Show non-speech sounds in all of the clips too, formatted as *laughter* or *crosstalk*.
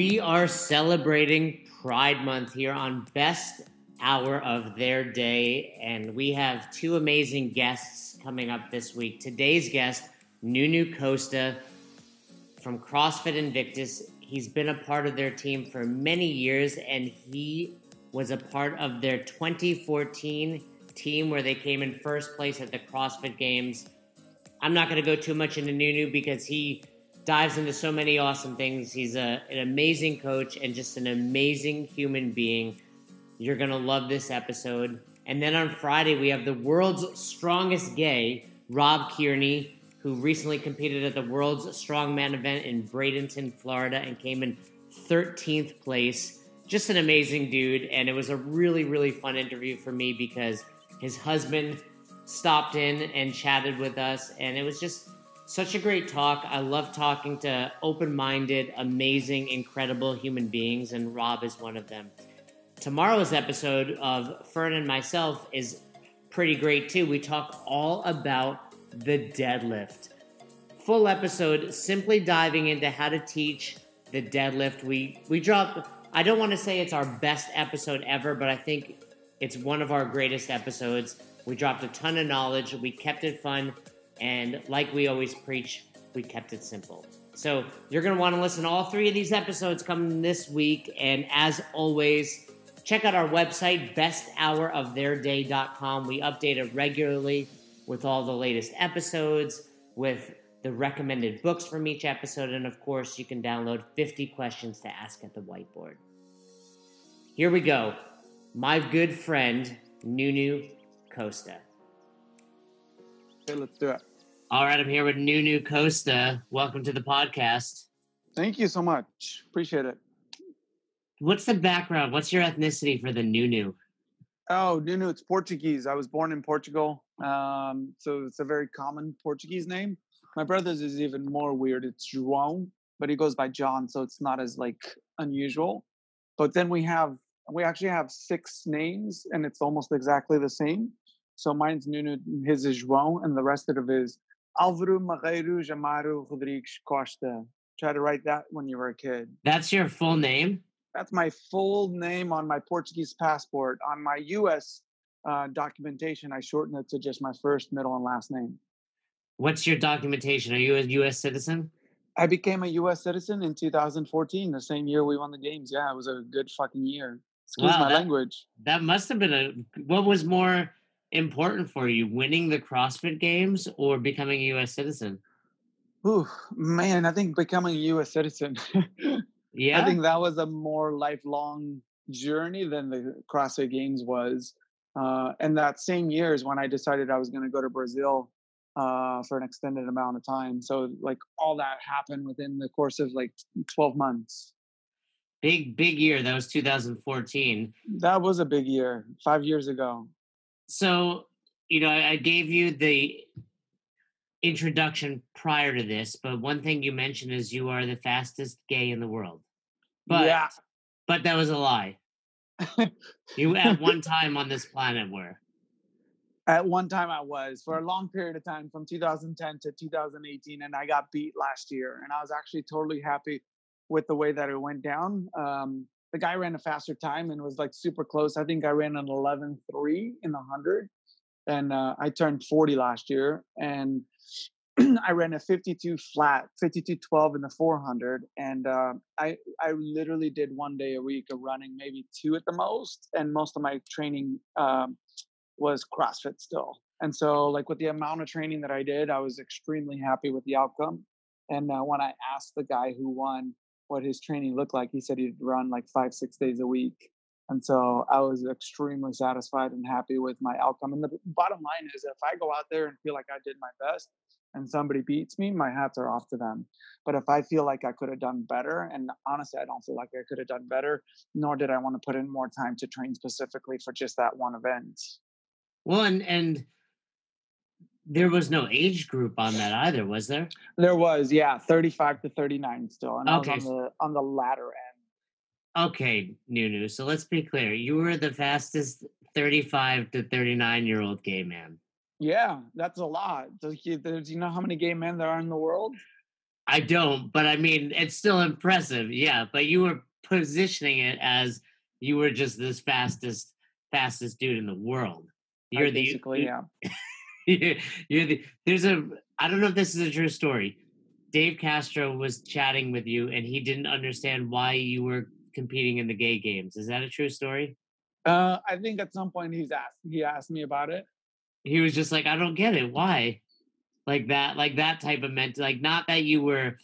We are celebrating Pride Month here on Best Hour of Their Day, and we have two amazing guests coming up this week. Today's guest, Nuno Costa from CrossFit Invictus. He's been a part of their team for many years, and he was a part of their 2014 team where they came in first place at the CrossFit Games. I'm not going to go too much into Nuno because he dives into so many awesome things. He's a, an amazing coach and just an amazing human being. You're going to love this episode. And then on Friday, we have the world's strongest gay, Rob Kearney, who recently competed at the world's strongman event in Bradenton, Florida, and came in 13th place. Just an amazing dude. And it was a really, really fun interview for me because his husband stopped in and chatted with us. And it was just such a great talk. I love talking to open minded, amazing, incredible human beings, and Rob is one of them. Tomorrow's episode of Fern and myself is pretty great too. We talk all about the deadlift. Full episode simply diving into how to teach the deadlift. We we drop I don't want to say it's our best episode ever, but I think it's one of our greatest episodes. We dropped a ton of knowledge, we kept it fun, and like we always preach, we kept it simple. So you're going to want to listen to all three of these episodes coming this week. And as always, check out our website, besthouroftheirday.com. We update it regularly with all the latest episodes, with the recommended books from each episode, and of course, you can download 50 questions to ask at the whiteboard. Here we go. My good friend, Nuno Costa. Okay, let's do it. All right, I'm here with Nuno Costa. Welcome to the podcast. Thank you so much. Appreciate it. What's the background? What's your ethnicity for the Nuno? Oh, Nuno, it's Portuguese. I was born in Portugal. Um, so it's a very common Portuguese name. My brother's is even more weird. It's João, but he goes by John, so it's not as like unusual. But then we have we actually have six names and it's almost exactly the same. So mine's Nuno, his is João, and the rest of it is Álvaro Marreiro Jamaro Rodrigues Costa. Try to write that when you were a kid. That's your full name? That's my full name on my Portuguese passport. On my US uh, documentation, I shorten it to just my first, middle, and last name. What's your documentation? Are you a US citizen? I became a US citizen in 2014, the same year we won the games. Yeah, it was a good fucking year. Excuse wow, my that, language. That must have been a. What was more important for you, winning the CrossFit Games or becoming a U.S. citizen? Ooh, man, I think becoming a U.S. citizen. *laughs* yeah, I think that was a more lifelong journey than the CrossFit Games was. Uh, and that same year is when I decided I was going to go to Brazil uh, for an extended amount of time. So, like, all that happened within the course of like 12 months. Big, big year. That was 2014. That was a big year, five years ago so you know I, I gave you the introduction prior to this, but one thing you mentioned is you are the fastest gay in the world. But yeah. but that was a lie. *laughs* you at one time on this planet were. At one time I was for a long period of time from 2010 to 2018 and I got beat last year and I was actually totally happy with the way that it went down. Um, the guy ran a faster time and was like super close. I think I ran an 11.3 in the 100. And uh, I turned 40 last year. And *clears throat* I ran a 52 flat, 52.12 in the 400. And uh, I, I literally did one day a week of running, maybe two at the most. And most of my training um, was CrossFit still. And so, like, with the amount of training that I did, I was extremely happy with the outcome. And uh, when I asked the guy who won, what his training looked like, he said he'd run like five, six days a week. And so I was extremely satisfied and happy with my outcome. And the bottom line is if I go out there and feel like I did my best and somebody beats me, my hats are off to them. But if I feel like I could have done better, and honestly, I don't feel like I could have done better, nor did I want to put in more time to train specifically for just that one event. Well, and, and there was no age group on that either, was there? There was, yeah, 35 to 39 still. And okay. I was on the on the latter end. Okay, Nuno. So let's be clear. You were the fastest 35 to 39 year old gay man. Yeah, that's a lot. Do you, do you know how many gay men there are in the world? I don't, but I mean, it's still impressive. Yeah, but you were positioning it as you were just this fastest fastest dude in the world. You're I the basically, yeah. You're, you're the there's a I don't know if this is a true story. Dave Castro was chatting with you and he didn't understand why you were competing in the gay games. Is that a true story? Uh, I think at some point he's asked he asked me about it. He was just like, I don't get it. Why? Like that, like that type of mental like not that you were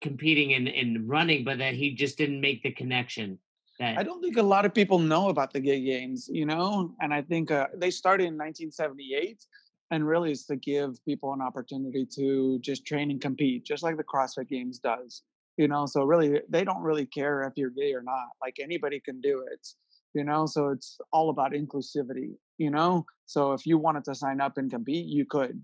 competing in, in running, but that he just didn't make the connection. That I don't think a lot of people know about the gay games, you know, and I think uh, they started in 1978 and really is to give people an opportunity to just train and compete just like the crossfit games does you know? So really they don't really care if you're gay or not like anybody can do it you know? So it's all about inclusivity you know? So if you wanted to sign up and compete you could.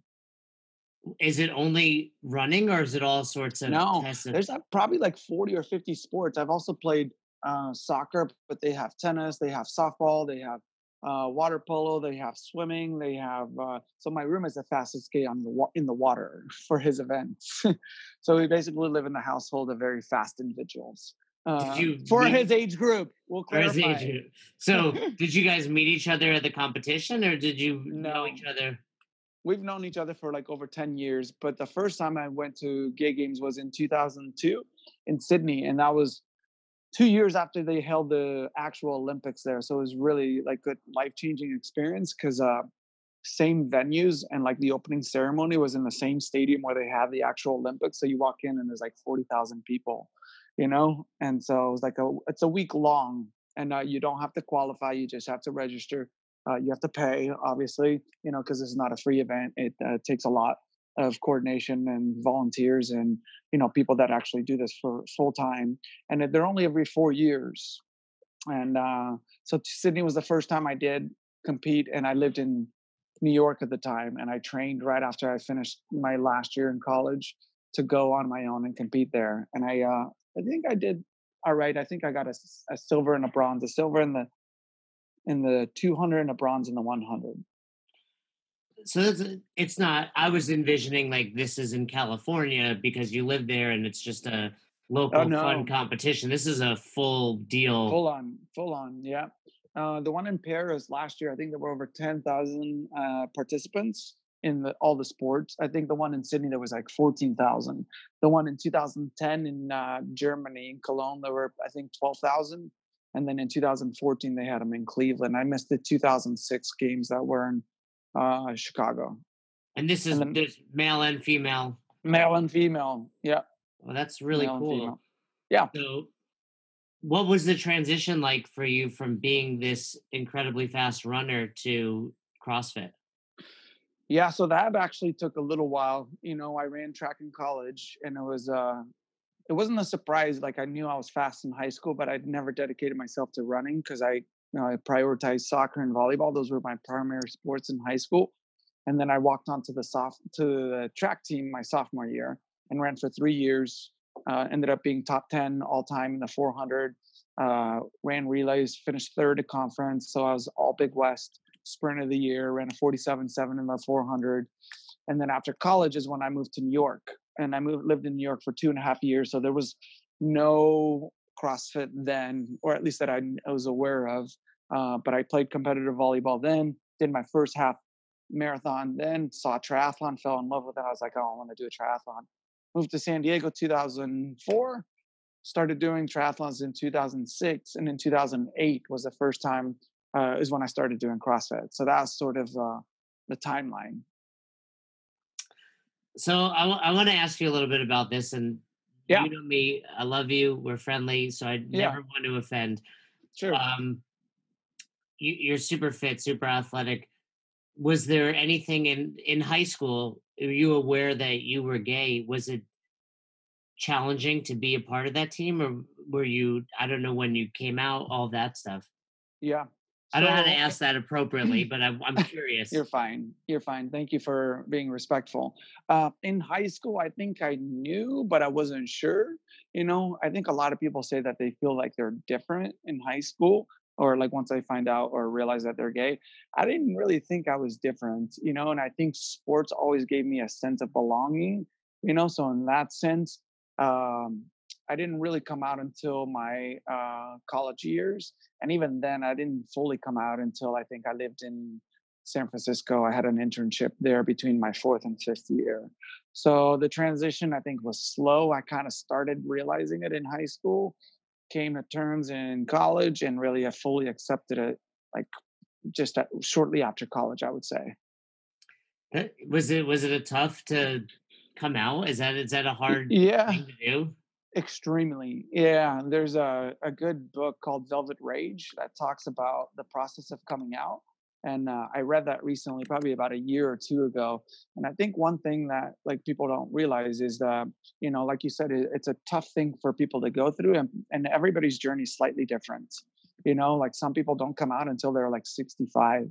Is it only running or is it all sorts of no there's probably like 40 or 50 sports. I've also played uh, soccer but they have tennis they have softball they have uh, water polo. They have swimming. They have uh, so my room is the fastest gay on the wa- in the water *laughs* for his events. *laughs* so we basically live in the household of very fast individuals. Uh, for meet, his age group, we'll clarify. Group. *laughs* So, did you guys meet each other at the competition, or did you no. know each other? We've known each other for like over ten years, but the first time I went to gay games was in 2002 in Sydney, and that was two years after they held the actual Olympics there. So it was really like a life changing experience because uh, same venues and like the opening ceremony was in the same stadium where they have the actual Olympics. So you walk in and there's like forty thousand people, you know, and so it was like a it's a week long, and uh, you don't have to qualify. You just have to register. Uh, you have to pay, obviously, you know, because it's not a free event. It uh, takes a lot of coordination and volunteers and you know people that actually do this for full time and they're only every four years. And uh, so sydney was the first time i did compete and i lived in new york at the time and i trained right after i finished my last year in college to go on my own and compete there. And i uh, i think i did all right. I think i got a, a silver and a bronze a silver in the in the 200 and a bronze in the 100 so it's, it's not i was envisioning like this is in california because you live there and it's just a oh, local oh, no. fun competition. This is a full deal. Full on full on yeah. Uh, the one in paris last year i think there were over 10000 uh, participants in the, all the sports. I think the one in sydney there was like 14000 the one in 2010 in uh, germany in cologne there were i think 12000 and then in 2014 they had them in cleveland. I missed the 2006 games that were in uh, Chicago. And this is and there's male and female. Male and female. Yeah. Well, that's really male cool. Yeah. So, what was the transition like for you from being this incredibly fast runner to CrossFit? Yeah, so that actually took a little while. You know, I ran track in college, and it was uh, it wasn't a surprise. Like I knew I was fast in high school, but I'd never dedicated myself to running because I I prioritized soccer and volleyball. Those were my primary sports in high school. And then I walked onto the soft to the track team my sophomore year and ran for three years. Uh, ended up being top 10 all time in the 400. Uh, ran relays, finished third at conference. So I was all Big West sprint of the year, ran a 47.7 in the 400. And then after college is when I moved to New York. And I moved, lived in New York for two and a half years. So there was no CrossFit then, or at least that I was aware of. Uh, but I played competitive volleyball then, did my first half marathon, then saw triathlon, fell in love with it. I was like, oh, I want to do a triathlon. Moved to San Diego 2004, started doing triathlons in 2006, and in 2008 was the first time uh, is when I started doing CrossFit. So that's sort of uh, the timeline. So I, w- I want to ask you a little bit about this, and yeah. you know me, I love you, we're friendly, so I yeah. never want to offend. Sure. Um, you're super fit, super athletic. Was there anything in in high school? Were you aware that you were gay? Was it challenging to be a part of that team, or were you? I don't know when you came out, all that stuff. Yeah, I don't know how to ask that appropriately, *clears throat* but I'm, I'm curious. You're fine. You're fine. Thank you for being respectful. Uh, in high school, I think I knew, but I wasn't sure. You know, I think a lot of people say that they feel like they're different in high school, or like once I find out or realize that they're gay. I didn't really think I was different, you know, and I think sports always gave me a sense of belonging you know. So in that sense, um, I didn't really come out until my uh, college years, and even then, I didn't fully come out until I think I lived in San Francisco. I had an internship there between my fourth and fifth year. So the transition, I think, was slow. I kind of started realizing it in high school, came to terms in college, and really have fully accepted it like just at, shortly after college, I would say. Uh, was it was it a tough to come out? Is that is that a hard yeah. thing to do? Extremely. Yeah. There's a, a good book called Velvet Rage that talks about the process of coming out. And uh, I read that recently, probably about a year or two ago. And I think one thing that like people don't realize is that, you know, like you said, it, it's a tough thing for people to go through and, and everybody's journey is slightly different. You know, like some people don't come out until they're like 65,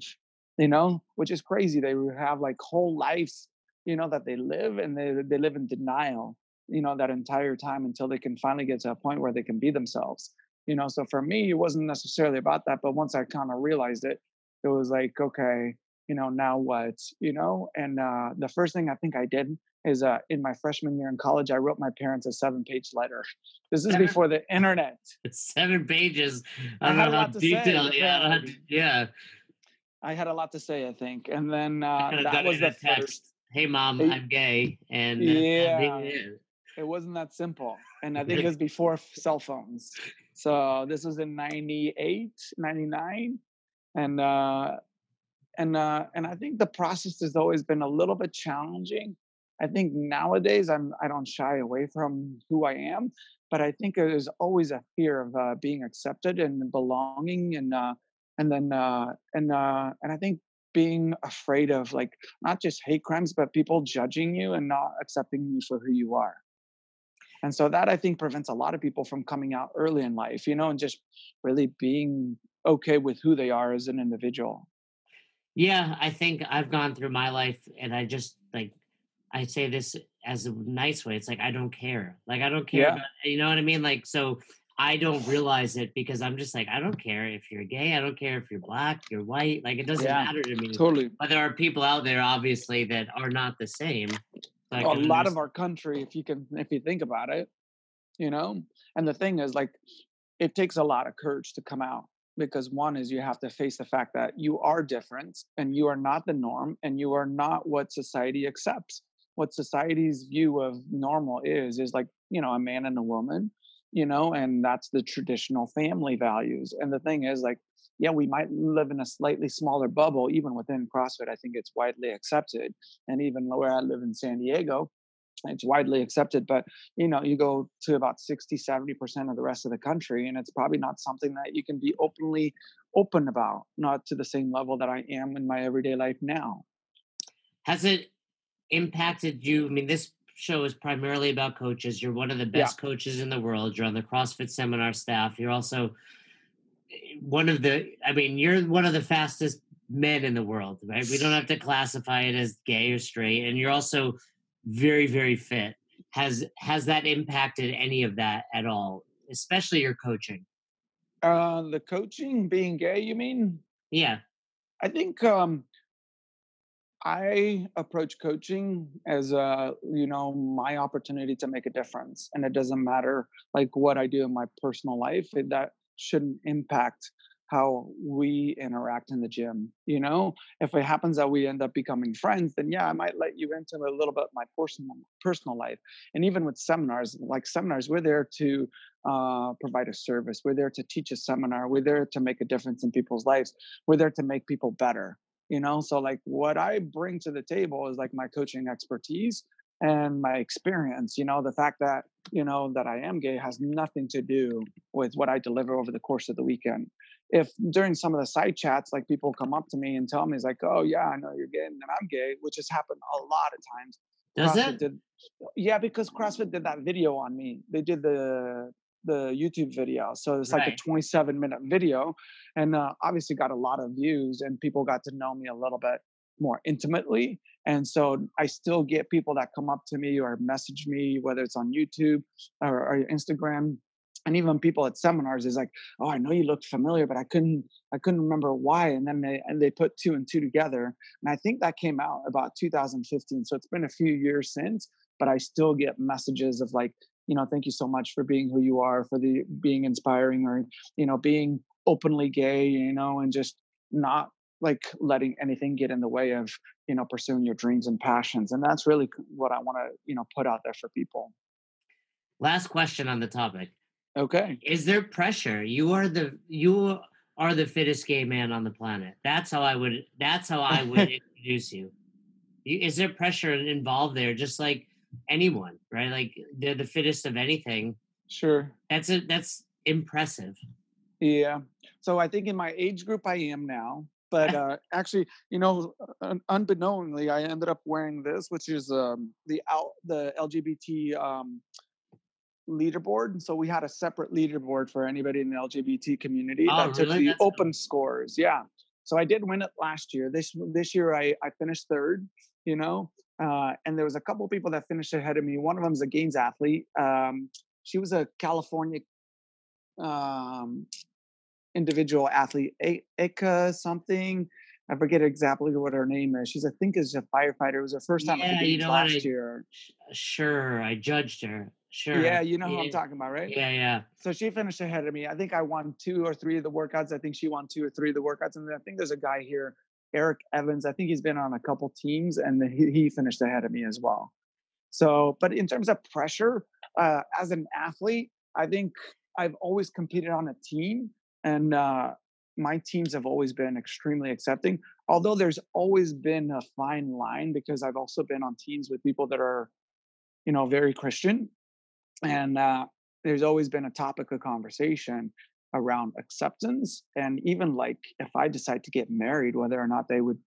you know, which is crazy. They have like whole lives, you know, that they live and they, they live in denial you know that entire time until they can finally get to a point where they can be themselves you know so for me it wasn't necessarily about that but once i kind of realized it it was like okay you know now what? You know and uh the first thing i think i did is uh in my freshman year in college i wrote my parents a seven page letter. This is *laughs* before the internet. Seven pages. I don't know how detailed yeah yeah. I had a lot to say i think and then uh that was the text first hey mom i'm gay and yeah. it wasn't that simple and i think it *laughs* was before cell phones. So this was in 98 99 and uh and uh and i think the process has always been a little bit challenging. I think nowadays i'm i don't shy away from who i am but i think there's always a fear of uh, being accepted and belonging and uh and then uh and uh and i think being afraid of like not just hate crimes but people judging you and not accepting you for who you are. And so that i think prevents a lot of people from coming out early in life you know and just really being okay with who they are as an individual. Yeah i think i've gone through my life and i just like i say this as a nice way it's like i don't care. Like i don't care yeah. about, you know what i mean? Like so i don't realize it because i'm just like i don't care if you're gay i don't care if you're black you're white like it doesn't yeah, matter to me. totally. But there are people out there obviously that are not the same a lot of our country, if you can, if you think about it, you know. And the thing is, like, it takes a lot of courage to come out because one is you have to face the fact that you are different and you are not the norm and you are not what society accepts. What society's view of normal is is like you know a man and a woman, you know, and that's the traditional family values. And the thing is, like, yeah, we might live in a slightly smaller bubble, even within CrossFit. I think it's widely accepted. And even where I live in San Diego, it's widely accepted. But, you know, you go to about 60, 70% of the rest of the country, and it's probably not something that you can be openly open about, not to the same level that I am in my everyday life now. Has it impacted you? I mean, this show is primarily about coaches. You're one of the best yeah. coaches in the world. You're on the CrossFit seminar staff. You're also eh, one of the i mean you're one of the fastest men in the world right we don't have to classify it as gay or straight and you're also very very fit. Has has that impacted any of that at all especially your coaching? Uh the coaching being gay you mean? Yeah. I think um i approach coaching as a you know my opportunity to make a difference and it doesn't matter like what i do in my personal life that shouldn't impact how we interact in the gym you know? If it happens that we end up becoming friends then yeah i might let you into a little bit my personal personal life. And even with seminars like seminars we're there to uh, provide a service. We're there to teach a seminar. We're there to make a difference in people's lives. We're there to make people better you know? So like what i bring to the table is like my coaching expertise and my experience you know? The fact that you know that i am gay has nothing to do with what i deliver over the course of the weekend if during some of the side chats like people come up to me and tell me it's like oh yeah i know you're gay and i'm gay which has happened a lot of times does CrossFit it did, yeah because crossfit did that video on me they did the the youtube video so it's like right. a 27 minute video and uh, obviously got a lot of views and people got to know me a little bit more intimately. And so I still get people that come up to me or message me, whether it's on YouTube or, or Instagram, and even people at seminars is like oh i know you looked familiar but i couldn't i couldn't remember why and then they and they put two and two together and i think that came out about 2015 so it's been a few years since but i still get messages of like you know thank you so much for being who you are for the being inspiring or you know being openly gay you know and just not like letting anything get in the way of you know pursuing your dreams and passions and that's really what i want to you know put out there for people. Last question on the topic Okay. Is there pressure? You are the you are the fittest gay man on the planet. That's how I would that's how I would *laughs* introduce you. you. Is there pressure involved there? Just like anyone, right? Like they're the fittest of anything. Sure. That's it. That's impressive. Yeah. So I think in my age group I am now, but *laughs* uh, actually, you know, unbeknowingly, I ended up wearing this, which is um, the out the LGBT um, leaderboard. And so we had a separate leaderboard for anybody in the LGBT community oh, that really? took the That's open cool. scores. Yeah. So I did win it last year. This this year I I finished third. You know, uh, and there was a couple people that finished ahead of me. One of them is a gains athlete. Um, she was a California um, individual athlete, Eka something. I forget exactly what her name is. She's, I think, is a firefighter. It was her first time Yeah, at the you games know what, last I- year. Sure, I judged her. Sure. Yeah, you know who I'm talking about, right? Yeah, yeah. So she finished ahead of me. I think I won two or three of the workouts. I think she won two or three of the workouts. And then I think there's a guy here, Eric Evans. I think he's been on a couple teams and he, he finished ahead of me as well. So, but in terms of pressure, uh, as an athlete, I think I've always competed on a team and uh, my teams have always been extremely accepting. Although there's always been a fine line because I've also been on teams with people that are, you know, very Christian and uh, there's always been a topic of conversation around acceptance and even like if i decide to get married whether or not they would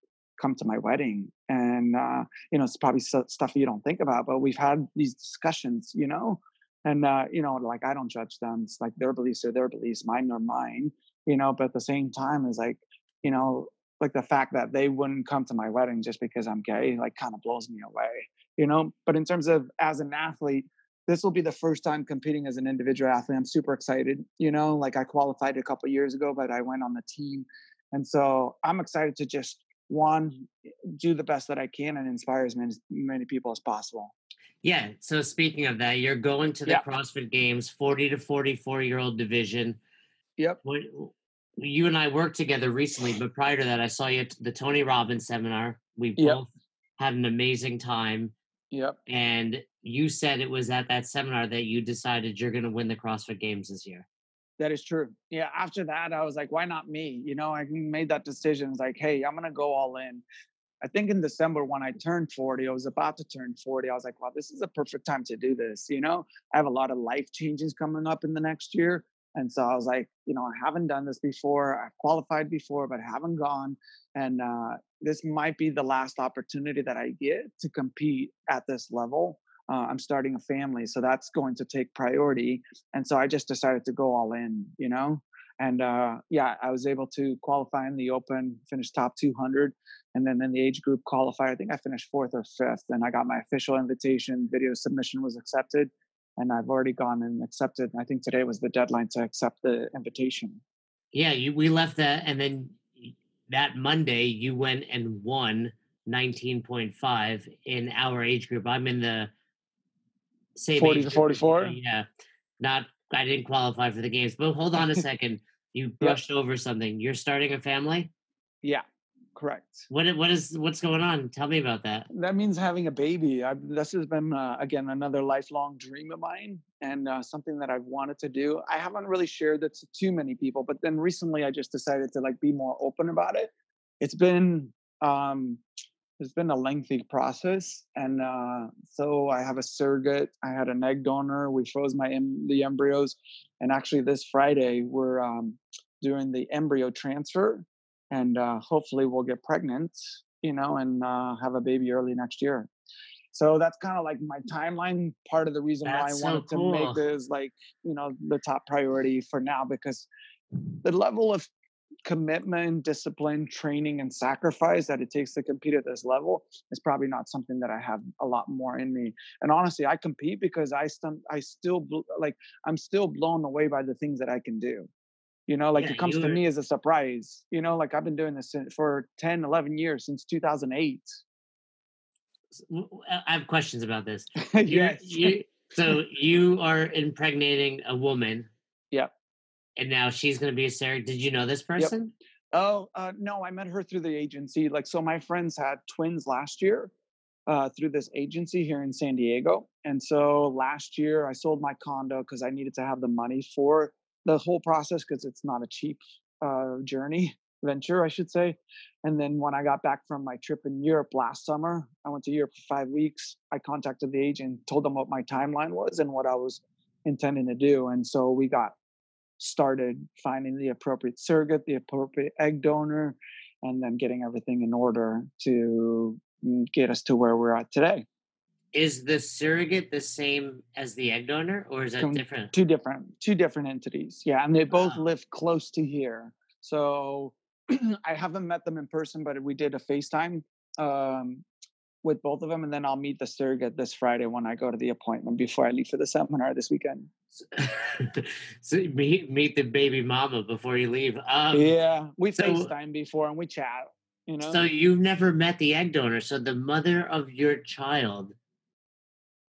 come to my wedding and uh, you know it's probably stuff you don't think about but we've had these discussions you know and uh, you know like i don't judge them it's like their beliefs are their beliefs mine are mine you know but at the same time is like you know like the fact that they wouldn't come to my wedding just because i'm gay like kind of blows me away you know but in terms of as an athlete this will be the first time competing as an individual athlete. I'm super excited. You know, like I qualified a couple years ago, but I went on the team, and so I'm excited to just one do the best that I can and inspire as many many people as possible. Yeah. So speaking of that, you're going to the Yeah. CrossFit Games, 40 to 44 year old division. Yep. You and I worked together recently, but prior to that, I saw you at the Tony Robbins seminar. We Yep. both had an amazing time. Yep. And you said it was at that seminar that you decided you're going to win the CrossFit Games this year. That is true. Yeah. After that, I was like, why not me? You know, I made that decision. It's like, hey, I'm gonna go all in. I think in December when I turned 40, I was about to turn 40. I was like, wow, this is a perfect time to do this. You know, I have a lot of life changes coming up in the next year. And so I was like, you know, I haven't done this before. I've qualified before, but haven't gone. And uh, this might be the last opportunity that I get to compete at this level. Uh, I'm starting a family, so that's going to take priority. And so I just decided to go all in, you know. And uh, yeah, I was able to qualify in the Open, finish top 200, and then in the age group qualifier, I think I finished fourth or fifth. And I got my official invitation. Video submission was accepted, and I've already gone and accepted. I think today was the deadline to accept the invitation. Yeah, you we left that, and then that Monday you went and won 19.5 in our age group. I'm in the same 40 age to group as you, 44? Yeah, not I didn't qualify for the games, but hold on a second. You *laughs* brushed over something. You're starting a family. Yeah, correct. What what is what's going on? Tell me about that. That means having a baby. I, this has been uh, again another lifelong dream of mine, and uh, something that I've wanted to do. I haven't really shared that to too many people, but then recently I just decided to like be more open about it. It's been um, it's been a lengthy process, and uh, so I have a surrogate. I had an egg donor. We froze my em- the embryos, and actually this Friday we're um, doing the embryo transfer, and uh, hopefully we'll get pregnant you know, and uh, have a baby early next year. So that's kind of like my timeline. Part of the reason why I That's so wanted to make this like, you know, the top priority for now because the level of commitment, discipline, training, and sacrifice that it takes to compete at this level is probably not something that I have a lot more in me. And honestly, I compete because I st- I still like I'm still blown away by the things that I can do. You know, like yeah, it comes to me as a surprise. You know, like I've been doing this for 10, 11 years since 2008. I have questions about this. *laughs* yes. You, so you are impregnating a woman. And now she's going to be a surrogate. Did you know this person? Yep. Oh uh, no, I met her through the agency. Like, so my friends had twins last year uh, through this agency here in San Diego, and so last year I sold my condo because I needed to have the money for the whole process because it's not a cheap uh, journey *laughs* venture, I should say. And then when I got back from my trip in Europe last summer, I went to Europe for five weeks. I contacted the agent, told them what my timeline was and what I was intending to do, and so we got started finding the appropriate surrogate, the appropriate egg donor, and then getting everything in order to mm, get us to where we're at today. Is the surrogate the same as the egg donor, or is that different? Two different, two different entities. Yeah, and they both live close to here. So *clears throat* I haven't met them in person, but we did a FaceTime um, with both of them, and then I'll meet the surrogate this Friday when I go to the appointment before I leave for the seminar this weekend. *laughs* so meet meet the baby mama before you leave. Um, yeah, we so, FaceTime before and we chat. You know. So you've never met the egg donor. So the mother of your child.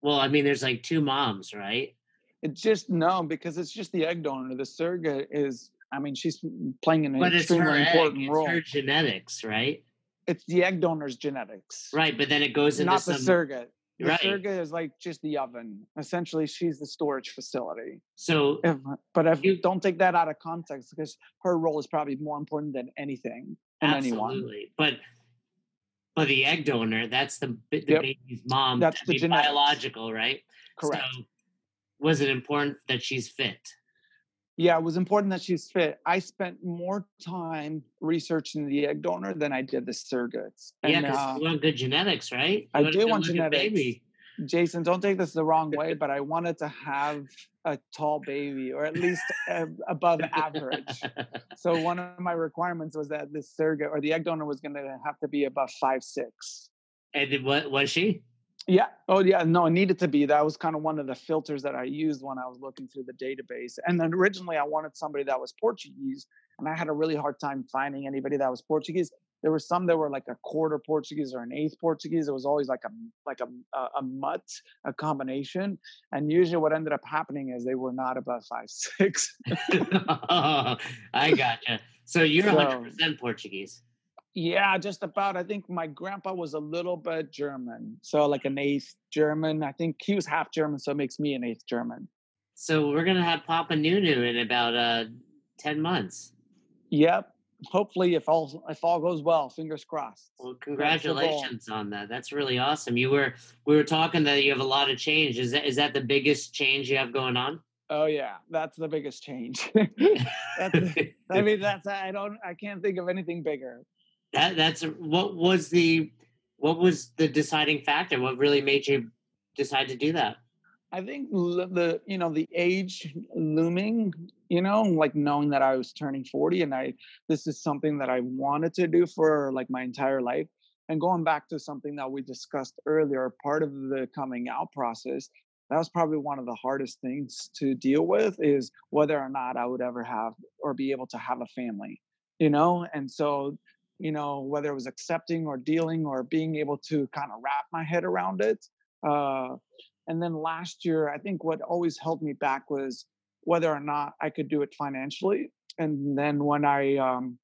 Well, I mean, there's like two moms, right? It's just no, because it's just the egg donor. The surrogate is. I mean, she's playing an but extremely important egg. role. It's her genetics, right? It's the egg donor's genetics. Right, but then it goes into not some, the surrogate. The right. surrogate is like just the oven. Essentially, she's the storage facility. So, if, but if you don't take that out of context, because her role is probably more important than anything and absolutely. anyone. But but the egg donor, that's the the yep. baby's mom. That's the biological, right? Correct. So, was it important that she's fit? Yeah, it was important that she's fit. I spent more time researching the egg donor than I did the surrogates. And, yeah, because uh, you want good genetics, right? You I do want genetics. Baby. Jason, don't take this the wrong way, *laughs* but I wanted to have a tall baby or at least above average. So one of my requirements was that the surrogate or the egg donor was going to have to be above five six. And what was she? Yeah. Oh, yeah. No, it needed to be. That was kind of one of the filters that I used when I was looking through the database. And then originally, I wanted somebody that was Portuguese, and I had a really hard time finding anybody that was Portuguese. There were some that were like a quarter Portuguese or an eighth Portuguese. It was always like a like a a, a mutt, a combination. And usually, what ended up happening is they were not above five *laughs* six. oh, *laughs* I gotcha. So you're so, 100% Portuguese. Yeah, just about. I think my grandpa was a little bit German, so like an eighth German. I think he was half German, so it makes me an eighth German. So we're gonna have Papa Nuno in about uh ten months. Yep. Hopefully, if all if all goes well, fingers crossed. Well, congratulations on that. That's really awesome. You were we were talking that you have a lot of change. Is that is that the biggest change you have going on? Oh yeah, that's the biggest change. *laughs* *laughs* I mean, that's I don't I can't think of anything bigger that that's what was the what was the deciding factor? What really made you decide to do that? I think the you know the age looming, you know, like knowing that I was turning 40 and I this is something that I wanted to do for like my entire life. And going back to something that we discussed earlier, part of the coming out process, that was probably one of the hardest things to deal with is whether or not I would ever have or be able to have a family, you know? And so you know, whether it was accepting or dealing or being able to kind of wrap my head around it. Uh, and then last year, I think what always held me back was whether or not I could do it financially. And then when I um,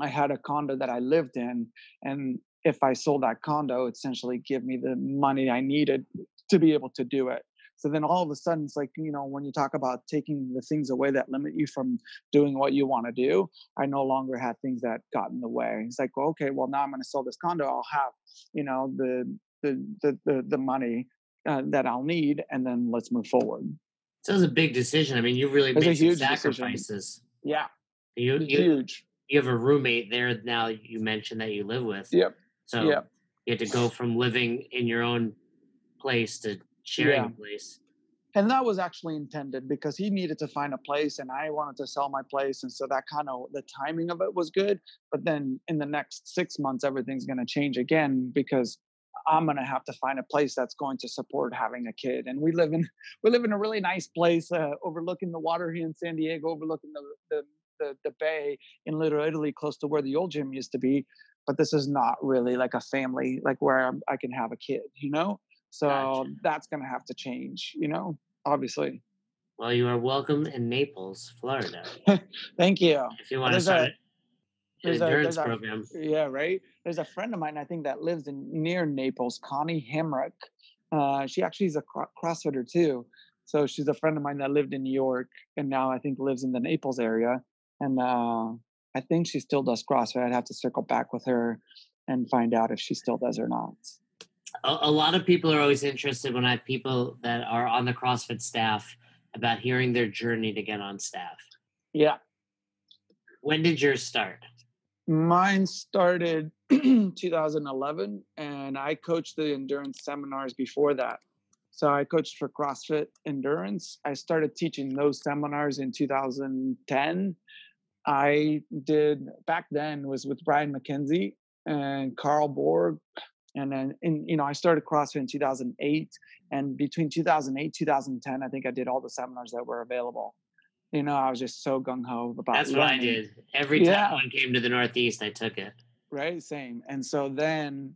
I had a condo that I lived in, and if I sold that condo, essentially give me the money I needed to be able to do it. So then all of a sudden, it's like, you know, when you talk about taking the things away that limit you from doing what you want to do, I no longer had things that got in the way. It's like, well, okay, well, now I'm going to sell this condo. I'll have, you know, the, the, the, the, the money uh, that I'll need, and then let's move forward. So it's a big decision. I mean, you really made some sacrifices. Decision. Yeah. You, you, huge. You have a roommate there now. You mentioned that you live with. Yep. So yep. you had to go from living in your own place to sharing yeah. a place. and that was actually intended because he needed to find a place and i wanted to sell my place and so that kind of the timing of it was good but then in the next six months everything's going to change again because i'm going to have to find a place that's going to support having a kid and we live in *laughs* we live in a really nice place uh, overlooking the water here in san diego overlooking the, the the, the bay in little italy close to where the old gym used to be but this is not really like a family like where I'm, i can have a kid you know so gotcha. that's going to have to change you know obviously. Well, you are welcome in Naples, Florida. *laughs* Thank you. If you want to start a, an endurance a, program. A, yeah, right. There's a friend of mine, I think, that lives in near Naples, Connie Hemrick. Uh, she actually is a CrossFitter too. So she's a friend of mine that lived in New York and now I think lives in the Naples area. And uh, I think she still does CrossFit. I'd have to circle back with her and find out if she still does or not a, a lot of people are always interested when I have people that are on the CrossFit staff about hearing their journey to get on staff. Yeah. When did yours start? Mine started *clears throat* 2011, and I coached the endurance seminars before that. So I coached for CrossFit Endurance. I started teaching those seminars in 2010. I did back then was with Brian McKenzie and Carl Borg and then in you know i started crossfit in 2008 and between 2008 2010 i think i did all the seminars that were available you know i was just so gung-ho about that's learning. what i did every time yeah. one came to the northeast i took it right same and so then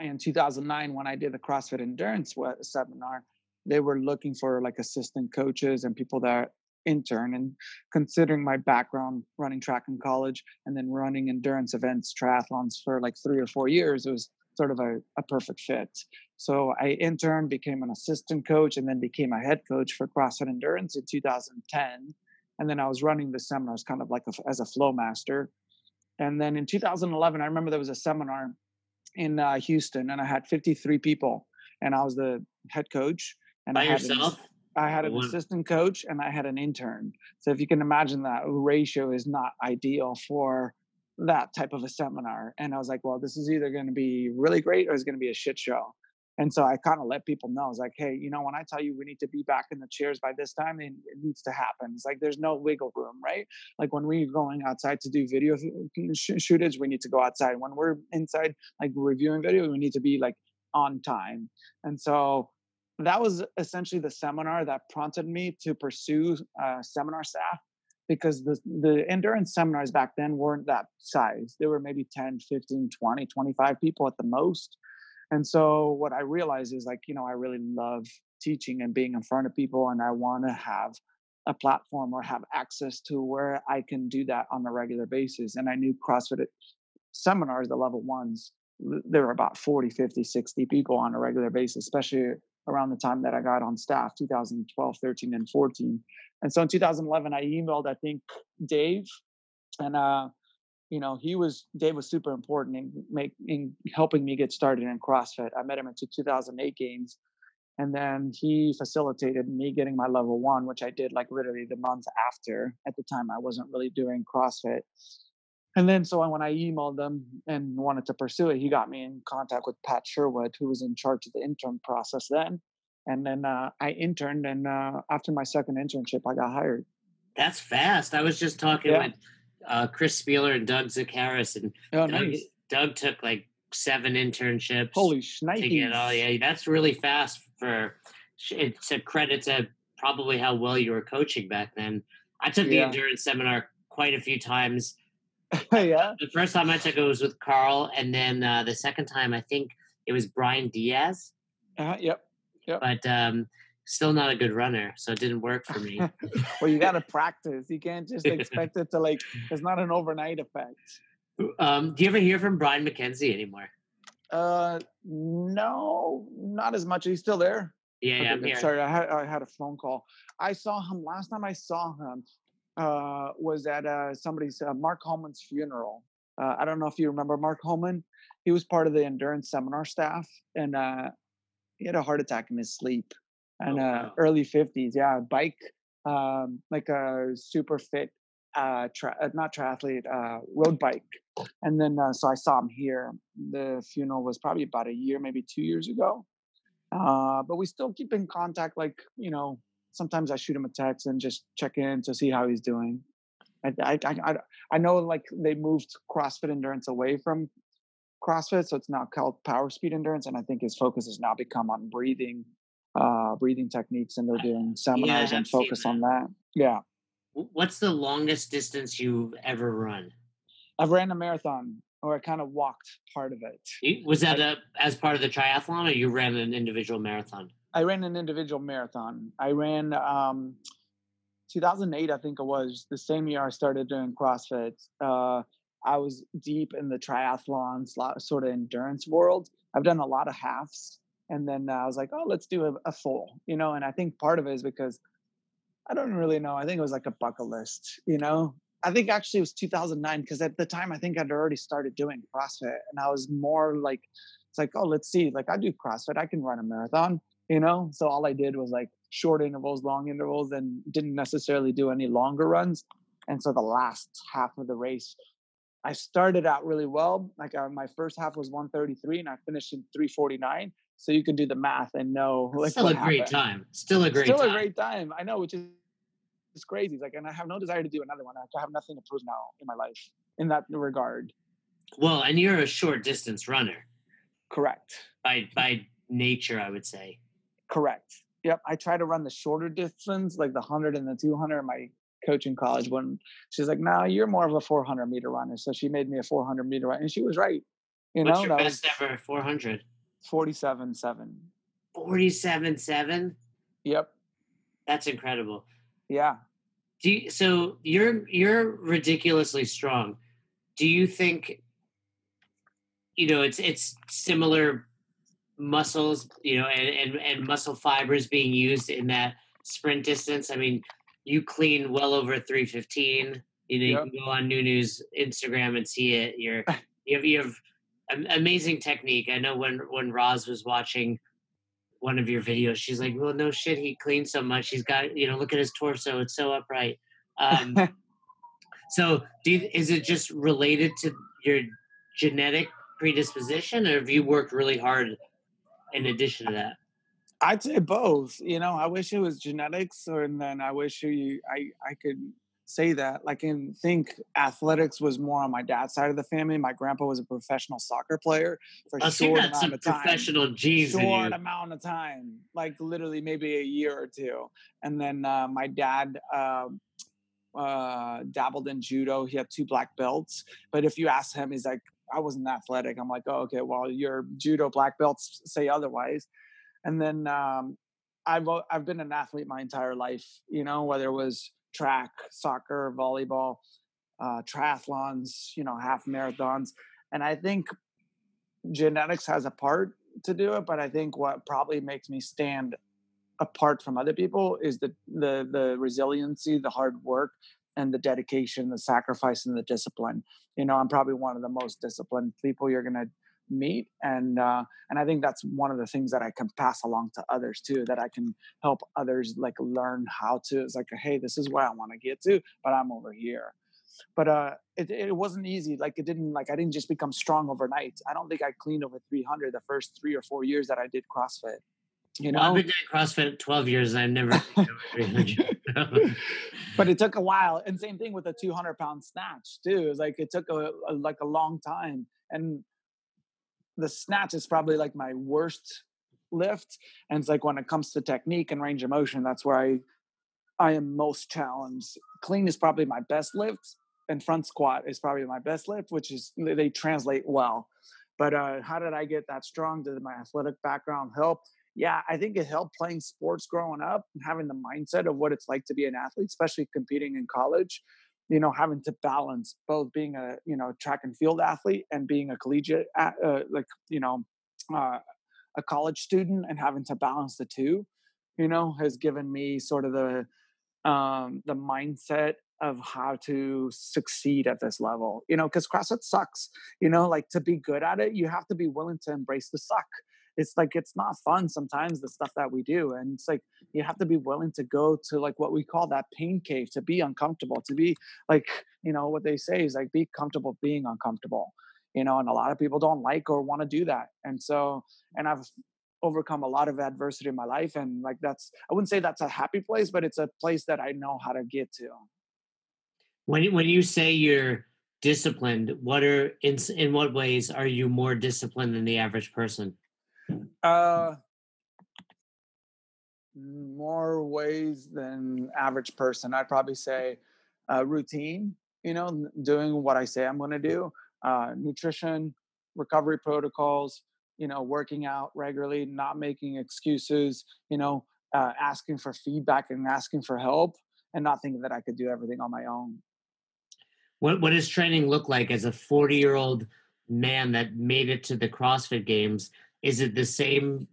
in 2009 when i did the crossfit endurance seminar they were looking for like assistant coaches and people that intern and considering my background running track in college and then running endurance events triathlons for like three or four years it was sort of a, a perfect fit. So I interned, became an assistant coach, and then became a head coach for CrossFit Endurance in 2010. And then I was running the seminars kind of like a, as a flow master. And then in 2011, I remember there was a seminar in uh, Houston, and I had 53 people, and I was the head coach. And By I had yourself? An, I had an assistant coach, and I had an intern. So if you can imagine that ratio is not ideal for that type of a seminar. And I was like, well, this is either going to be really great or it's going to be a shit show. And so I kind of let people know. I was like, hey, you know, when I tell you we need to be back in the chairs by this time, it needs to happen. It's like there's no wiggle room, right? Like when we're going outside to do video shootings, we need to go outside. When we're inside, like reviewing video, we need to be like on time. And so that was essentially the seminar that prompted me to pursue uh, seminar staff because the, the endurance seminars back then weren't that size. There were maybe 10, 15, 20, 25 people at the most. And so what I realized is like, you know, I really love teaching and being in front of people and I want to have a platform or have access to where I can do that on a regular basis. And I knew CrossFit seminars, the level ones, there were about 40, 50, 60 people on a regular basis, especially around the time that I got on staff, 2012, 13, and 14. And so in 2011, I emailed, I think, Dave, and uh, you know, he was Dave was super important in make in helping me get started in CrossFit. I met him at 2008 games, and then he facilitated me getting my level one, which I did like literally the month after. At the time, I wasn't really doing CrossFit. And then, so when I emailed them and wanted to pursue it, he got me in contact with Pat Sherwood, who was in charge of the intern process then and then uh, I interned, and uh, after my second internship, I got hired. That's fast. I was just talking yeah. with uh, Chris Spealler and Doug Zakaris, and oh, Doug, nice. Doug took like seven internships. Holy shnikes! Oh yeah, that's really fast for. It's a credit to probably how well you were coaching back then. I took the endurance seminar quite a few times. *laughs* yeah. The first time I took it was with Carl, and then uh, the second time I think it was Brian Diaz. Uh, yep. Yep. But um, still not a good runner, so it didn't work for me. *laughs* well, you got to practice. You can't just *laughs* expect it to like. It's not an overnight effect. Um, do you ever hear from Brian McKenzie anymore? Uh, no, not as much. He's still there. Yeah, okay, yeah. I'm here. Sorry, I had I had a phone call. I saw him last time. I saw him uh, was at uh, somebody's uh, Mark Holman's funeral. Uh, I don't know if you remember Mark Holman. He was part of the endurance seminar staff, and uh, he had a heart attack in his sleep and oh, uh, wow. early 50s yeah bike um, like a super fit tra- not triathlete uh, road bike and then uh, so i saw him here the funeral was probably about a year maybe two years ago Uh, but we still keep in contact. Like you know, sometimes I shoot him a text and just check in to see how he's doing. I I I, I know like they moved CrossFit endurance away from CrossFit, so it's now called Power Speed Endurance, and I think his focus has now become on breathing, uh, breathing techniques, and they're doing seminars yeah, and focus that. on that. Yeah. What's the longest distance you've ever run? I've ran a marathon, or I kind of walked part of it. Was that a, as part of the triathlon, or you ran an individual marathon? I ran an individual marathon. I ran um, 2008, I think it was the same year I started doing CrossFit. Uh, I was deep in the triathlon sort of endurance world. I've done a lot of halves, and then I was like, oh, let's do a, a, full, you know. And I think part of it is because I don't really know. I think it was like a bucket list, you know. I think actually it was 2009 because at the time I think I'd already started doing CrossFit, and I was more like, it's like, oh, let's see, like I do CrossFit, I can run a marathon, you know. So all I did was like short intervals, long intervals, and didn't necessarily do any longer runs. And so the last half of the race I started out really well. Like uh, my first half was 133 and I finished in 349. So you can do the math and know. Like, Still a great time. Still a great Still time. a great time. I know, which is it's crazy. It's like, and I have no desire to do another one. I have nothing to prove now in my life in that regard. Well, and you're a short distance runner. Correct. By by nature, I would say. Correct. Yep. I try to run the shorter distance, like the 100 and the 200. My coach in college when she's like, "No, you're more of a 400 meter runner." So she made me a 400 meter runner, and she was right. You What's know, your best ever 400? 47 7. 47 7? Yep. That's incredible. Yeah. Do you, so you're you're ridiculously strong. Do you think you know it's it's similar muscles, you know, and, and, and muscle fibers being used in that sprint distance? I mean, you clean well over 315. You know, yep. you can go on Nuno's Instagram and see it. You're *laughs* you have you have amazing technique. I know when when Roz was watching one of your videos, she's like, "Well, no shit, he cleans so much. He's got you know, look at his torso; it's so upright." Um, *laughs* so, do you, is it just related to your genetic predisposition, or have you worked really hard in addition to that? I'd say both. You know, I wish it was genetics, or and then I wish you I I could say that. Like, and think athletics was more on my dad's side of the family. My grandpa was a professional soccer player for a short amount of time. Professional genes. Short amount of time, like literally maybe a year or two. And then uh, my dad. Uh, uh, dabbled in judo. He had two black belts. But if you ask him, he's like, I wasn't athletic. I'm like, oh, okay, well, your judo black belts say otherwise. And then um, I've I've been an athlete my entire life. You know, whether it was track, soccer, volleyball, uh, triathlons, you know, half marathons, and I think genetics has a part to do it. But I think what probably makes me stand apart from other people is the the the resiliency, the hard work, and the dedication, the sacrifice, and the discipline. You know, I'm probably one of the most disciplined people you're gonna meet and uh, and i think that's one of the things that i can pass along to others too that i can help others like learn how to it's like hey this is where i want to get to but i'm over here. But uh it, it wasn't easy like it didn't like i didn't just become strong overnight. I don't think i cleaned over 300 the first three or four years that i did crossfit you know well, i've been doing crossfit 12 years and i've never *laughs* *laughs* but it took a while and same thing with a 200 pound snatch too it's like it took a, a like a long time and the snatch is probably like my worst lift and it's like when it comes to technique and range of motion that's where i i am most challenged. Clean is probably my best lift and front squat is probably my best lift which is they translate well. But uh how did i get that strong? Did my athletic background help yeah i think it helped playing sports growing up and having the mindset of what it's like to be an athlete especially competing in college you know having to balance both being a you know track and field athlete and being a collegiate uh, like you know uh, a college student and having to balance the two you know has given me sort of the um the mindset of how to succeed at this level you know because crossfit sucks you know like to be good at it you have to be willing to embrace the suck it's like it's not fun sometimes the stuff that we do and it's like you have to be willing to go to like what we call that pain cave to be uncomfortable to be like you know what they say is like be comfortable being uncomfortable you know and a lot of people don't like or want to do that and so and i've overcome a lot of adversity in my life and like that's i wouldn't say that's a happy place but it's a place that i know how to get to. When when you say you're disciplined what are in in what ways are you more disciplined than the average person uh more ways than average person i'd probably say uh, routine you know doing what i say i'm going to do uh, nutrition recovery protocols you know working out regularly not making excuses you know uh, asking for feedback and asking for help and not thinking that i could do everything on my own what what does training look like as a 40 year old man that made it to the CrossFit Games? Is it the same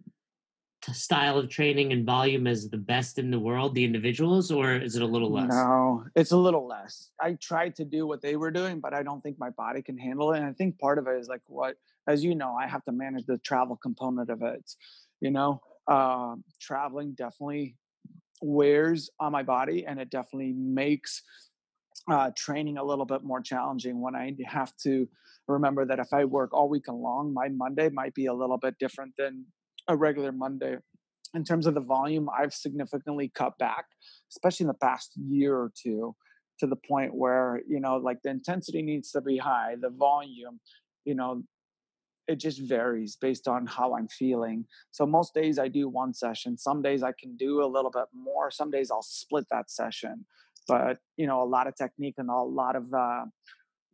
style of training and volume as the best in the world, the individuals, or is it a little less? No, it's a little less. I tried to do what they were doing, but I don't think my body can handle it. And I think part of it is like what, as you know, I have to manage the travel component of it. You know, uh, traveling definitely wears on my body, and it definitely makes uh, training a little bit more challenging when I have to remember that if I work all week long, my Monday might be a little bit different than a regular Monday. In terms of the volume, I've significantly cut back, especially in the past year or two, to the point where, you know, like the intensity needs to be high, the volume, you know, it just varies based on how I'm feeling. So most days I do one session. Some days I can do a little bit more. Some days I'll split that session but you know a lot of technique and a lot of uh,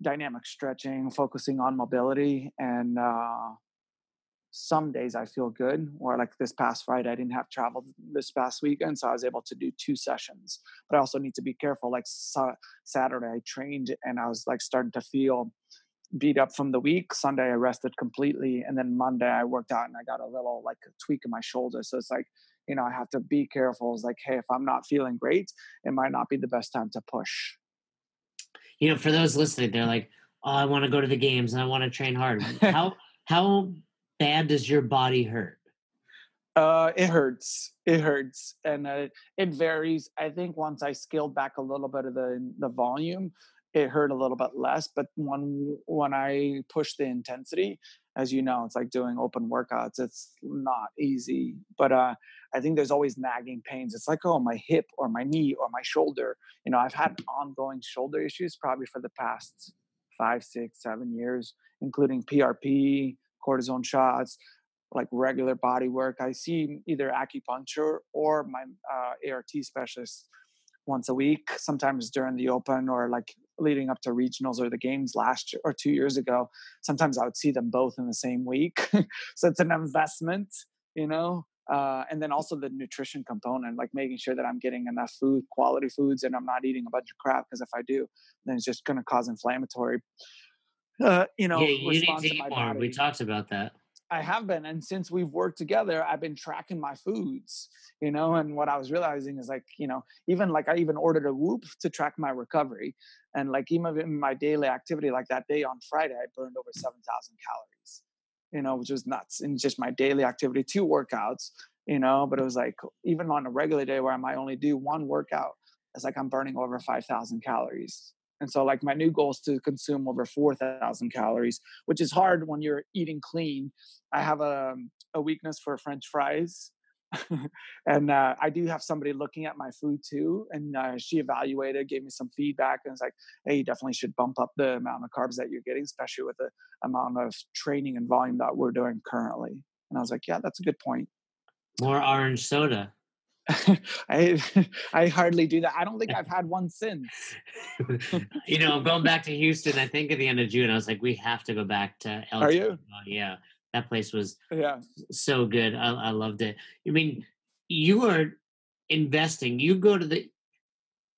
dynamic stretching focusing on mobility and uh, some days i feel good or like this past friday i didn't have traveled this past weekend so i was able to do two sessions but i also need to be careful like saturday i trained and i was like starting to feel beat up from the week sunday i rested completely and then monday i worked out and i got a little like a tweak in my shoulder so it's like you know, I have to be careful. It's like, hey, if I'm not feeling great, it might not be the best time to push. You know, for those listening, they're like, oh, I want to go to the games and I want to train hard. *laughs* how how bad does your body hurt? Uh, it hurts. It hurts, and uh, it varies. I think once I scaled back a little bit of the the volume, it hurt a little bit less. But when when I push the intensity, as you know, it's like doing open workouts. It's not easy, but uh, I think there's always nagging pains. It's like, oh, my hip or my knee or my shoulder. You know, I've had ongoing shoulder issues probably for the past five, six, seven years, including PRP, cortisone shots, like regular body work. I see either acupuncture or my uh, ART specialist once a week, sometimes during the open or like leading up to regionals or the games last year or two years ago. Sometimes I would see them both in the same week. *laughs* so it's an investment, you know. Uh, and then also the nutrition component, like making sure that I'm getting enough food, quality foods, and I'm not eating a bunch of crap. Because if I do, then it's just going to cause inflammatory, uh, you know, yeah, you response need to, eat more. Body. We talked about that. I have been, and since we've worked together, I've been tracking my foods, you know. And what I was realizing is like, you know, even like I even ordered a Whoop to track my recovery, and like even in my daily activity, like that day on Friday, I burned over seven thousand calories, you know, which was nuts. In just my daily activity, two workouts, you know. But it was like even on a regular day where I might only do one workout, it's like I'm burning over five thousand calories and so, like, my new goal is to consume over 4,000 calories, which is hard when you're eating clean. I have a, a weakness for French fries. *laughs* and uh, I do have somebody looking at my food too. And uh, she evaluated, gave me some feedback, and it's like, hey, you definitely should bump up the amount of carbs that you're getting, especially with the amount of training and volume that we're doing currently. And I was like, yeah, that's a good point. More orange soda. *laughs* I I hardly do that. I don't think I've had one since. *laughs* you know, I'm going back to Houston. I think at the end of June, I was like, we have to go back to El. Are you? yeah, that place was yeah so good. I, I loved it. I mean, you are investing. You go to the,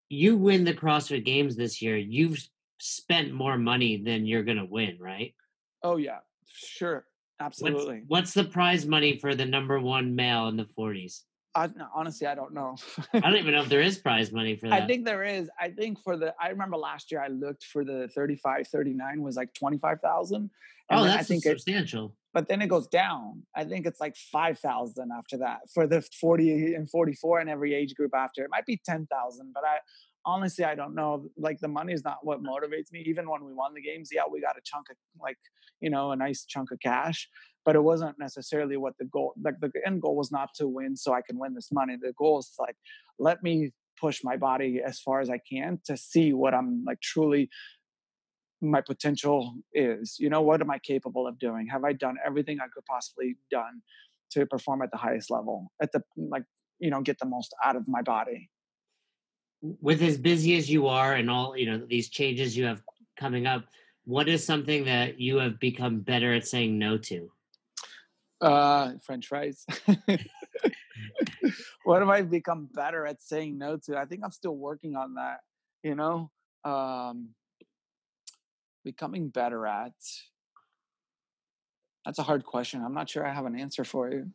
you win the CrossFit Games this year. You've spent more money than you're going to win, right? Oh yeah, sure, absolutely. What's, what's the prize money for the number one male in the 40s? I, honestly, I don't know. I don't *laughs* even know if there is prize money for that. I think there is. I think for the, I remember last year I looked for the 35, 39 was like 25,000. Oh, that's I think substantial. It, but then it goes down. I think it's like 5,000 after that for the 40 and 44 and every age group after. It might be 10,000, but I, honestly, I don't know. Like the money is not what motivates me. Even when we won the games, yeah, we got a chunk of like, you know, a nice chunk of cash. But it wasn't necessarily what the goal like the end goal was not to win so i can win this money. The goal is like let me push my body as far as i can to see what i'm like truly my potential is. You know what am i capable of doing? Have i done everything i could possibly done to perform at the highest level at the like you know get the most out of my body? With as busy as you are and all you know these changes you have coming up what is something that you have become better at saying no to uh french fries *laughs* what have i become better at saying no to i think i'm still working on that you know um becoming better at that's a hard question i'm not sure i have an answer for you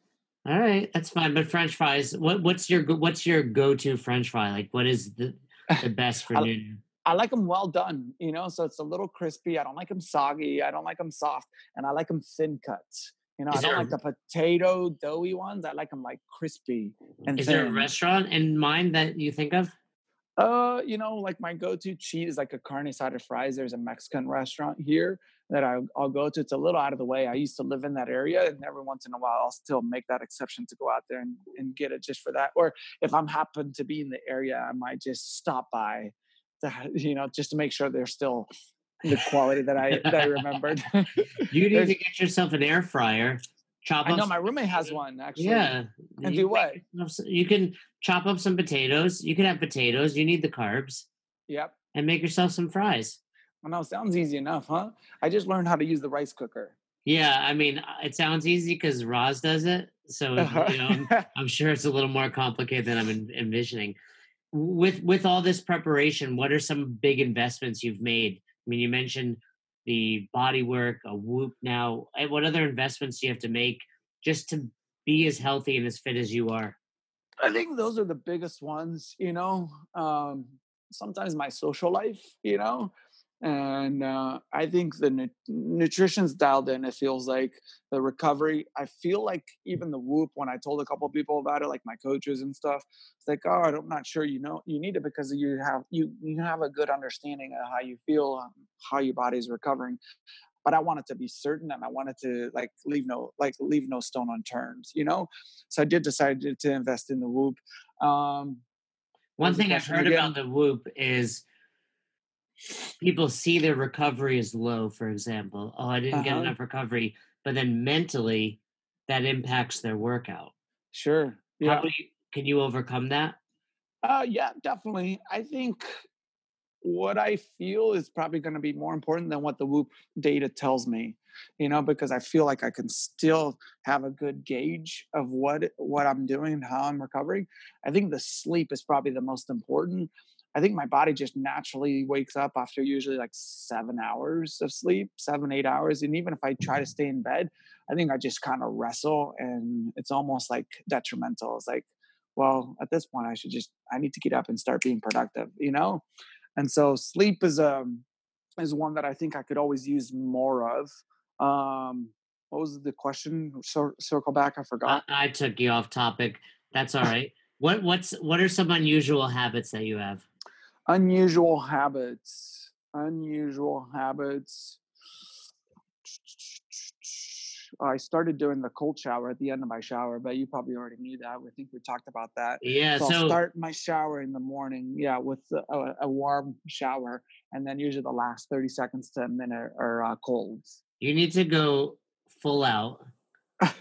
all right, that's fine. But French fries, what what's your what's your go to French fry? Like, what is the the *laughs* best for you? I like them well done, you know. So it's a little crispy. I don't like them soggy. I don't like them soft, and I like them thin cuts. You know, is I don't like the potato doughy ones. I like them like crispy and. Is thin. there a restaurant in mind that you think of? Uh, you know, like my go-to cheese is like a carne asada fries. There's a Mexican restaurant here that I, will go to. It's a little out of the way. I used to live in that area, and every once in a while, I'll still make that exception to go out there and, and get it just for that. Or if I'm happen to be in the area, I might just stop by, to, you know, just to make sure they're still the quality that I that I remembered. *laughs* you need to get yourself an air fryer. Chop I know my roommate has one actually. Yeah, and do what? You can chop up some potatoes. You can have potatoes. You need the carbs. Yep. And make yourself some fries. Well, know, sounds easy enough, huh? I just learned how to use the rice cooker. Yeah, I mean, uh, it sounds easy because Roz does it. So *laughs* you know, I'm, I'm, sure it's a little more complicated than I'm envisioning. With with all this preparation, what are some big investments you've made? I mean, you mentioned the body work, a Whoop now. Eh, what other investments do you have to make just to be as healthy and as fit as you are? I think those are the biggest ones. You know, um, sometimes my social life. You know, and uh, I think the nu- nutrition's dialed in. It feels like the recovery. I feel like even the Whoop. When I told a couple people about it, like my coaches and stuff, it's like, oh, I'm not sure. You know, you need it because you have you you have a good understanding of how you feel, um, how your body's recovering. But I wanted to be certain, and I wanted to like leave no like leave no stone unturned. You know, so I did decide to, to invest in the Whoop. Um, One thing I've heard again? about the Whoop is people see their recovery as low, for example. Oh, I didn't uh-huh. get enough recovery. But then mentally, that impacts their workout. Sure. Yeah. You, can you overcome that? Uh, yeah, definitely. I think what I feel is probably going to be more important than what the Whoop data tells me, you know, because I feel like I can still have a good gauge of what what I'm doing and how I'm recovering. I think the sleep is probably the most important. I think my body just naturally wakes up after usually like seven hours of sleep, seven, eight hours. And even if I try to stay in bed, I think I just kind of wrestle and it's almost like detrimental. It's like, well, at this point, I should just, I need to get up and start being productive, you know? And so sleep is, a, is one that I think I could always use more of. Um, what was the question? Cir- circle back. I forgot. I, I took you off topic. That's *laughs* all right. what, what's, what are some unusual habits that you have? Unusual habits unusual habits I started doing the cold shower at the end of my shower, but you probably already knew that. I think we talked about that. Yeah. So, so start my shower in the morning, yeah, with a, a, warm shower, and then usually the last thirty seconds to a minute are uh, colds. You need to go full out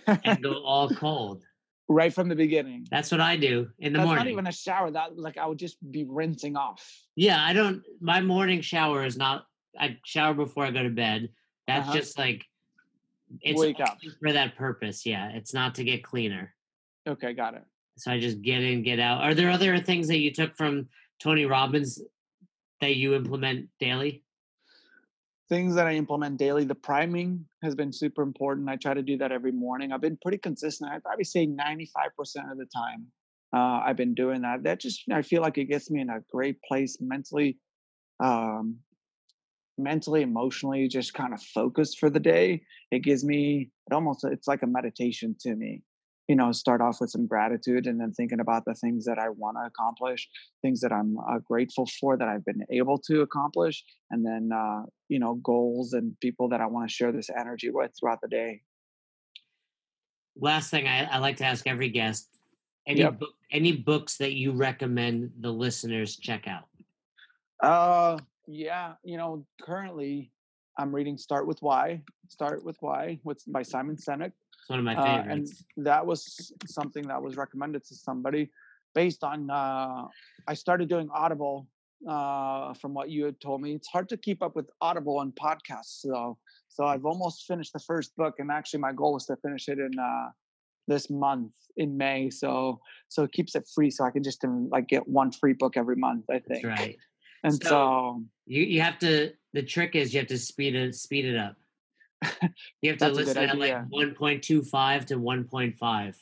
and go all cold right from the beginning. That's what I do in the morning. That's morning. Not even a shower. That like I would just be rinsing off. Yeah, I don't. My morning shower is not. I shower before I go to bed. That's uh-huh. just like it's wake up for that purpose. Yeah, it's not to get cleaner. Okay, got it. So I just get in, get out. Are there other things that you took from Tony Robbins that you implement daily? Things that I implement daily. The priming has been super important. I try to do that every morning. I've been pretty consistent. I'd probably say 95% of the time uh, I've been doing that. That just, I feel like it gets me in a great place mentally, um, mentally, emotionally, just kind of focused for the day. It gives me, it almost, it's like a meditation to me you know start off with some gratitude and then thinking about the things that i want to accomplish things that i'm uh, grateful for that i've been able to accomplish and then uh, you know goals and people that i want to share this energy with throughout the day last thing I, I like to ask every guest: any Yep. book, any books that you recommend the listeners check out? Uh, yeah, you know, currently I'm reading Start with Why. Start with Why, with by Simon Sinek. It's one of my Uh, and that was something that was recommended to somebody based on uh, I started doing Audible uh, from what you had told me. It's hard to keep up with Audible and podcasts, so so I've almost finished the first book, and actually my goal is to finish it in uh, this month in May. So so it keeps it free, so I can just um, like get one free book every month. I That's think. right. And So- so, You you have to. The trick is you have to speed it speed it up. You have to That's a good listen at like point two five to one point five.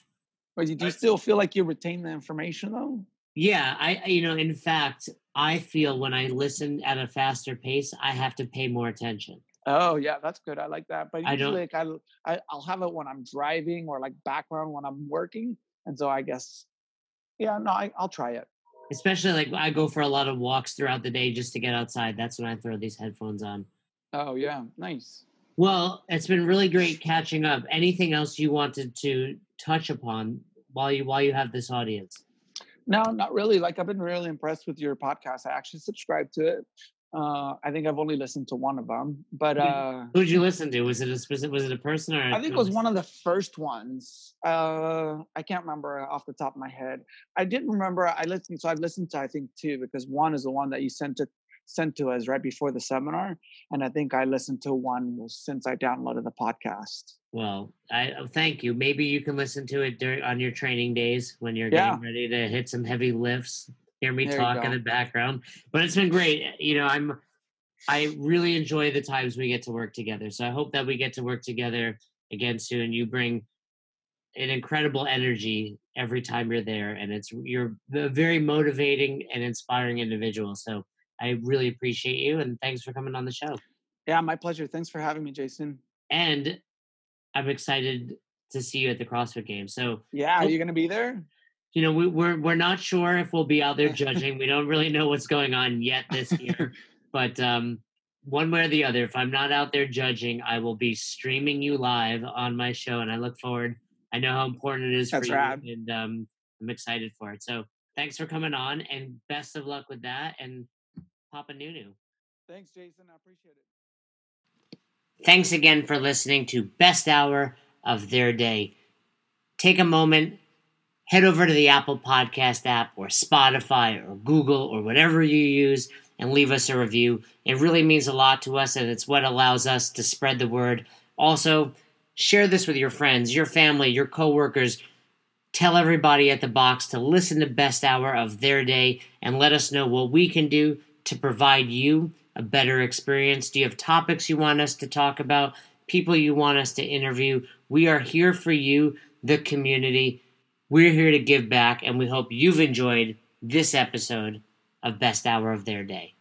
but you, do you still feel like you retain the information though? Yeah, I I- you know, in fact, I feel when I listen at a faster pace, I have to pay more attention. Oh yeah, that's good. I like that. But i don't, like I, I i'll have it when I'm driving or like background when I'm working, and so I guess, yeah, no, I, I'll try it. Especially like I go for a lot of walks throughout the day just to get outside. That's when I throw these headphones on. Oh yeah, nice. Well, it's been really great catching up. Anything else you wanted to touch upon while you while you have this audience? No, not really. Like I've been really impressed with your podcast. I actually subscribed to it. Uh, I think I've only listened to one of them, but uh, Who did you listen to? Was it a specific? Was it a person or? I think it was one of the first ones. Uh, I can't remember off the top of my head. I didn't remember. I listened, so I've listened to I think two because one is the one that you sent it sent to us right before the seminar, and I think I listened to one since I downloaded the podcast. Well, I uh, thank you. Maybe you can listen to it during on your training days when you're Yeah. getting ready to hit some heavy lifts. Hear me There talk in the background, but it's been great. You know, I'm I really enjoy the times we get to work together. So I hope that we get to work together again soon. You bring an incredible energy every time you're there, and it's you're a very motivating and inspiring individual. So I really appreciate you, and thanks for coming on the show. Yeah, my pleasure. Thanks for having me, Jason. And I'm excited to see you at the CrossFit Games. So Yeah, are you gonna be there? you know we, we're we're not sure if we'll be out there *laughs* judging. we don't really know what's going on yet this year, *laughs* but um, one way or the other, if I'm not out there judging, I will be streaming you live on my show, and I look forward. I know how important it is That's for you, rad. and um, I'm excited for it. So thanks for coming on, and best of luck with that. And Papa Nuno. Thanks, Jason. I appreciate it. Thanks again for listening to Best Hour of Their Day. Take a moment, head over to the Apple Podcast app or Spotify or Google or whatever you use and leave us a review. It really means a lot to us and it's what allows us to spread the word. Also, share this with your friends, your family, your coworkers. Tell everybody at the box to listen to Best Hour of Their Day and let us know what we can do to provide you a better experience. Do you have topics you want us to talk about? People you want us to interview? We are here for you, the community. We're here to give back, and we hope you've enjoyed this episode of Best Hour of Their Day.